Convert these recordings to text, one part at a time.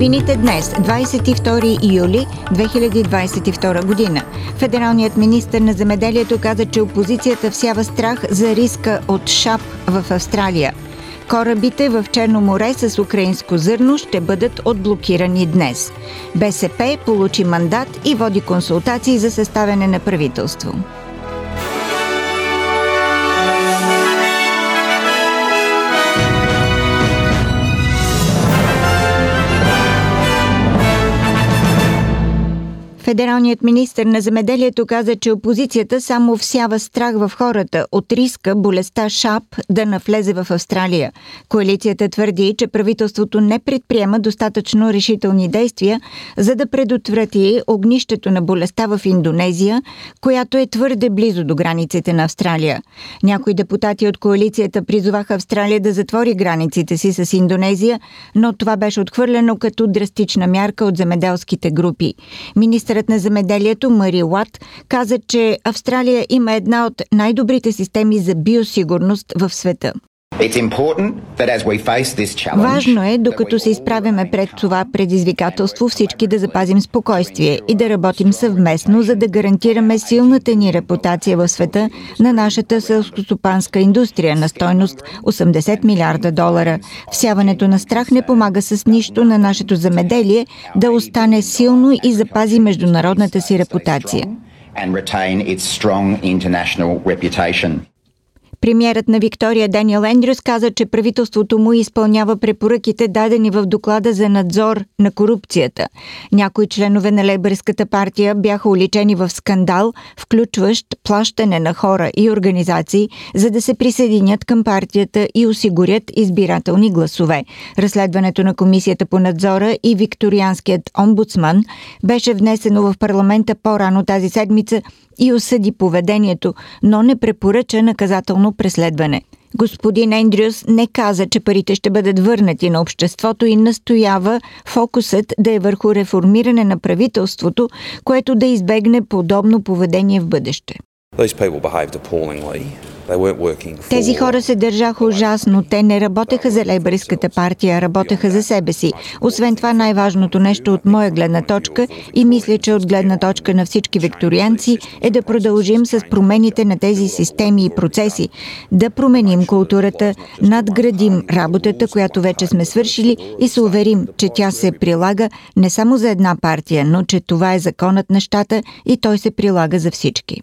Новините днес, 22 юли 2022 година. Федералният министр на земеделието каза, че опозицията всява страх за риска от шап в Австралия. Корабите в Черно море с украинско зърно ще бъдат отблокирани днес. БСП получи мандат и води консултации за съставяне на правителство. Федералният министр на земеделието каза, че опозицията само всява страх в хората от риска болестта ШАП да навлезе в Австралия. Коалицията твърди, че правителството не предприема достатъчно решителни действия, за да предотврати огнището на болестта в Индонезия, която е твърде близо до границите на Австралия. Някои депутати от коалицията призоваха Австралия да затвори границите си с Индонезия, но това беше отхвърлено като драстична мярка от земеделските групи. Министърът министърът на земеделието Мари Лат каза, че Австралия има една от най-добрите системи за биосигурност в света. Важно е, докато се изправяме пред това предизвикателство, всички да запазим спокойствие и да работим съвместно, за да гарантираме силната ни репутация в света на нашата селскостопанска индустрия на стойност 80 милиарда долара. Всяването на страх не помага с нищо на нашето замеделие да остане силно и запази международната си репутация. Премьерът на Виктория Даниел Ендрюс каза, че правителството му изпълнява препоръките дадени в доклада за надзор на корупцията. Някои членове на Лейбърската партия бяха уличени в скандал, включващ плащане на хора и организации, за да се присъединят към партията и осигурят избирателни гласове. Разследването на Комисията по надзора и Викторианският омбудсман беше внесено в парламента по-рано тази седмица и осъди поведението, но не препоръча наказателно преследване. Господин Ендрюс не каза, че парите ще бъдат върнати на обществото и настоява фокусът да е върху реформиране на правителството, което да избегне подобно поведение в бъдеще. Тези хора се държаха ужасно. Те не работеха за лейбористската партия, работеха за себе си. Освен това, най-важното нещо от моя гледна точка и мисля, че от гледна точка на всички викторианци е да продължим с промените на тези системи и процеси, да променим културата, надградим работата, която вече сме свършили и се уверим, че тя се прилага не само за една партия, но че това е законът на щата и той се прилага за всички.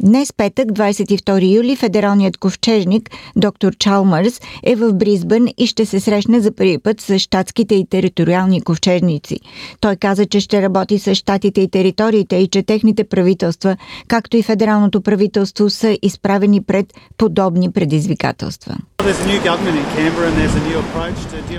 Днес петък, 22 юли, федералният ковчежник доктор Чалмърс е в Бризбън и ще се срещне за първи път с щатските и териториални ковчежници. Той каза, че ще работи с щатите и териториите и че техните правителства, както и федералното правителство, са изправени пред подобни предизвикателства.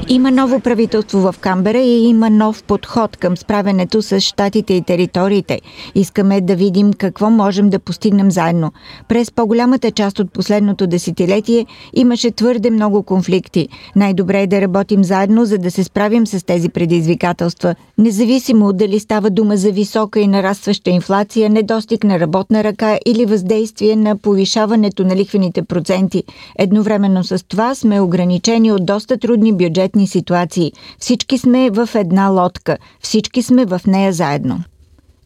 Има ново правителство в Камбера и има нов подход към справенето с щатите и териториите. Искаме да видим какво можем да постигнем заедно. През по-голямата част от последното десетилетие имаше твърде много конфликти. Най-добре е да работим заедно, за да се справим с тези предизвикателства. Независимо дали става дума за висока и нарастваща инфлация, недостиг на работна ръка или въздействие на повишаването на лихвените проценти. Едновременно с това сме ограничени от доста трудни бюджетни ситуации. Всички сме в една лодка. Всички сме в нея заедно.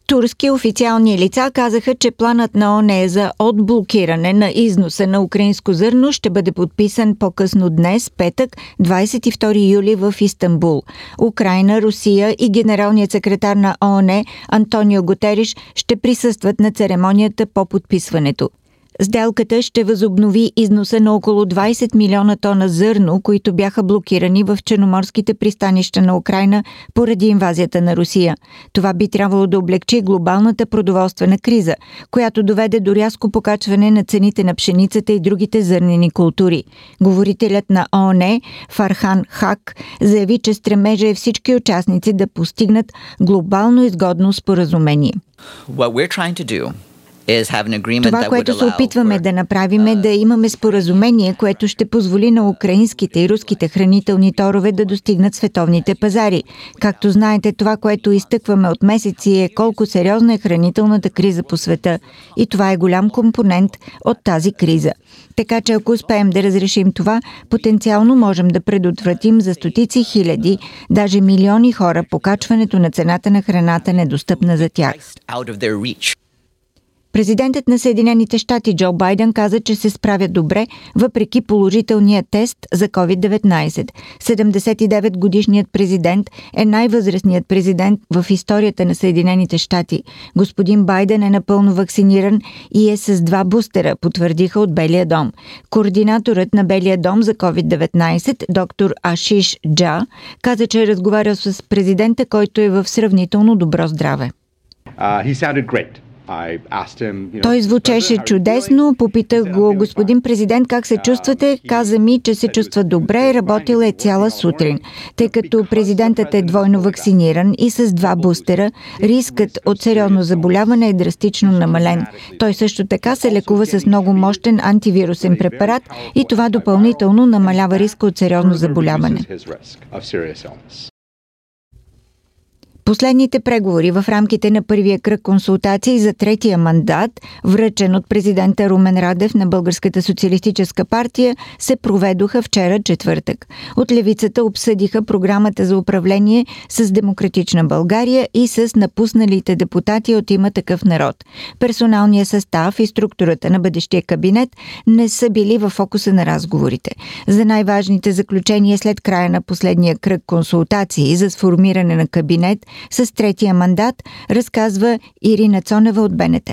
Турски официални лица казаха, че планът на ОНЕ за отблокиране на износа на украинско зърно ще бъде подписан по-късно днес, петък, 22 юли в Истанбул. Украина, Русия и генералният секретар на ОНЕ Антонио Готериш ще присъстват на церемонията по подписването. Сделката ще възобнови износа на около 20 милиона тона зърно, които бяха блокирани в черноморските пристанища на Украина поради инвазията на Русия. Това би трябвало да облегчи глобалната продоволствена криза, която доведе до рязко покачване на цените на пшеницата и другите зърнени култури. Говорителят на ООН Фархан Хак заяви, че стремежа е всички участници да постигнат глобално изгодно споразумение. What we're trying to do Това, което се опитваме да направим е да имаме споразумение, което ще позволи на украинските и руските хранителни торове да достигнат световните пазари. Както знаете, това, което изтъкваме от месеци е колко сериозна е хранителната криза по света. И това е голям компонент от тази криза. Така че ако успеем да разрешим това, потенциално можем да предотвратим за стотици хиляди, даже милиони хора покачването на цената на храната недостъпна за тях. Президентът на Съединените щати Джо Байден каза, че се справя добре, въпреки положителния тест за COVID-19. 79-годишният президент е най-възрастният президент в историята на Съединените щати. Господин Байден е напълно вакциниран и е с два бустера, потвърдиха от Белия дом. Координаторът на Белия дом за COVID-19, доктор Ашиш Джа, каза, че е разговарял с президента, който е в сравнително добро здраве. Uh, he sounded great. Той звучеше чудесно. Попитах го, господин президент, как се чувствате? Каза ми, че се чувства добре, работил е цяла сутрин. Тъй като президентът е двойно вакциниран и с два бустера, рискът от сериозно заболяване е драстично намален. Той също така се лекува с много мощен антивирусен препарат и това допълнително намалява риска от сериозно заболяване. Последните преговори в рамките на първия кръг консултации за третия мандат, връчен от президента Румен Радев на Българската социалистическа партия, се проведоха вчера четвъртък. От левицата обсъдиха програмата за управление с Демократична България и с напусналите депутати от има такъв народ. Персоналният състав и структурата на бъдещия кабинет не са били в фокуса на разговорите. За най-важните заключения след края на последния кръг консултации за сформиране на кабинет с третия мандат, разказва Ирина Цонева от БНТ.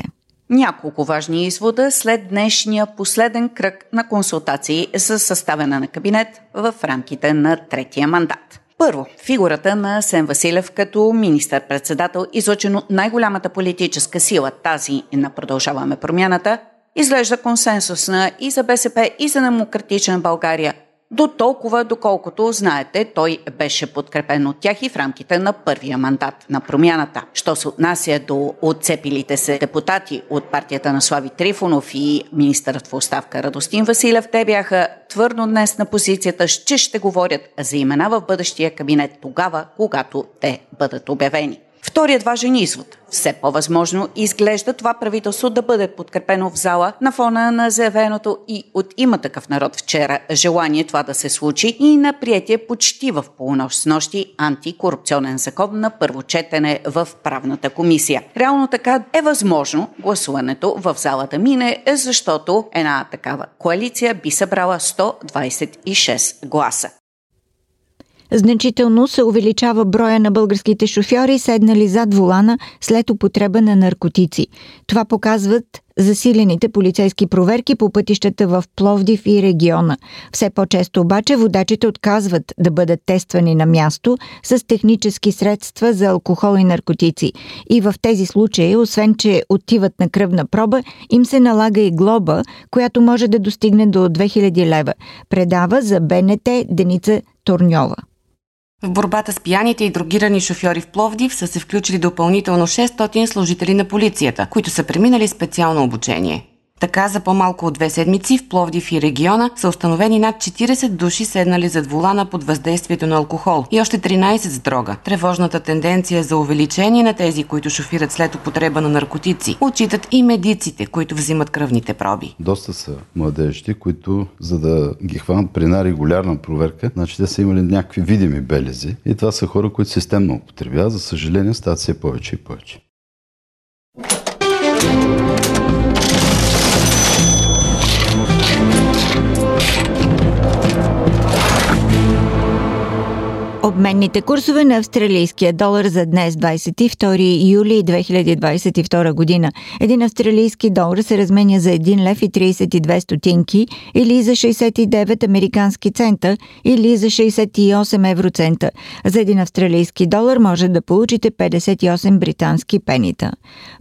Няколко важни извода след днешния последен кръг на консултации за съставяне на кабинет в рамките на третия мандат. Първо, фигурата на Сен Василев като министър-председател, излъчено най-голямата политическа сила, тази на Продължаваме промяната, изглежда консенсусна и за БСП, и за Демократична България – до толкова, доколкото, знаете, той беше подкрепен от тях и в рамките на първия мандат на промяната. Що се отнася до отцепилите се депутати от партията на Слави Трифонов и министърът в оставка Радостин Василев, те бяха твърдо днес на позицията, че ще говорят за имена в бъдещия кабинет тогава, когато те бъдат обявени. Вторият важен извод. Все по-възможно изглежда това правителство да бъде подкрепено в зала на фона на заявеното и от има такъв народ вчера желание това да се случи и на приятие почти в полунощ с нощи антикорупционен закон на първо четене в правната комисия. Реално така е възможно гласуването в залата мине, защото една такава коалиция би събрала 126 гласа. Значително се увеличава броя на българските шофьори, седнали зад волана след употреба на наркотици. Това показват засилените полицейски проверки по пътищата в Пловдив и региона. Все по-често обаче водачите отказват да бъдат тествани на място с технически средства за алкохол и наркотици. И в тези случаи, освен че отиват на кръвна проба, им се налага и глоба, която може да достигне до 2000 лева. Предава за БНТ Деница Турньова. В борбата с пияните и другирани шофьори в Пловдив са се включили допълнително 600 служители на полицията, които са преминали специално обучение. Така за по-малко от две седмици в Пловдив и региона са установени над 40 души седнали зад волана под въздействието на алкохол и още 13 с дрога. Тревожната тенденция за увеличение на тези, които шофират след употреба на наркотици, отчитат и медиците, които взимат кръвните проби. Доста са младежите, които за да ги хванат при една регулярна проверка, значи те са имали някакви видими белези и това са хора, които системно употребяват. За съжаление стават все повече и повече. Обменните курсове на австралийския долар за днес 22 юли 2022 година. Един австралийски долар се разменя за 1 лев и 32 стотинки или за 69 американски цента или за 68 евроцента. За един австралийски долар може да получите 58 британски пенита.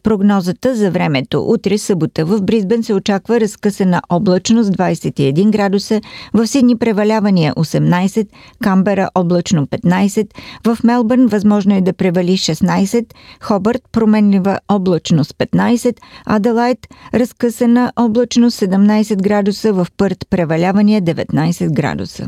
Прогнозата за времето. Утре събота в Бризбен се очаква разкъсана облачност 21 градуса, в Сидни превалявания 18, Камбера облачно 15, в Мелбърн възможно е да превали 16, Хобърт променлива облачност 15, Аделайт разкъсана облачност 17 градуса, в Пърт превалявания 19 градуса.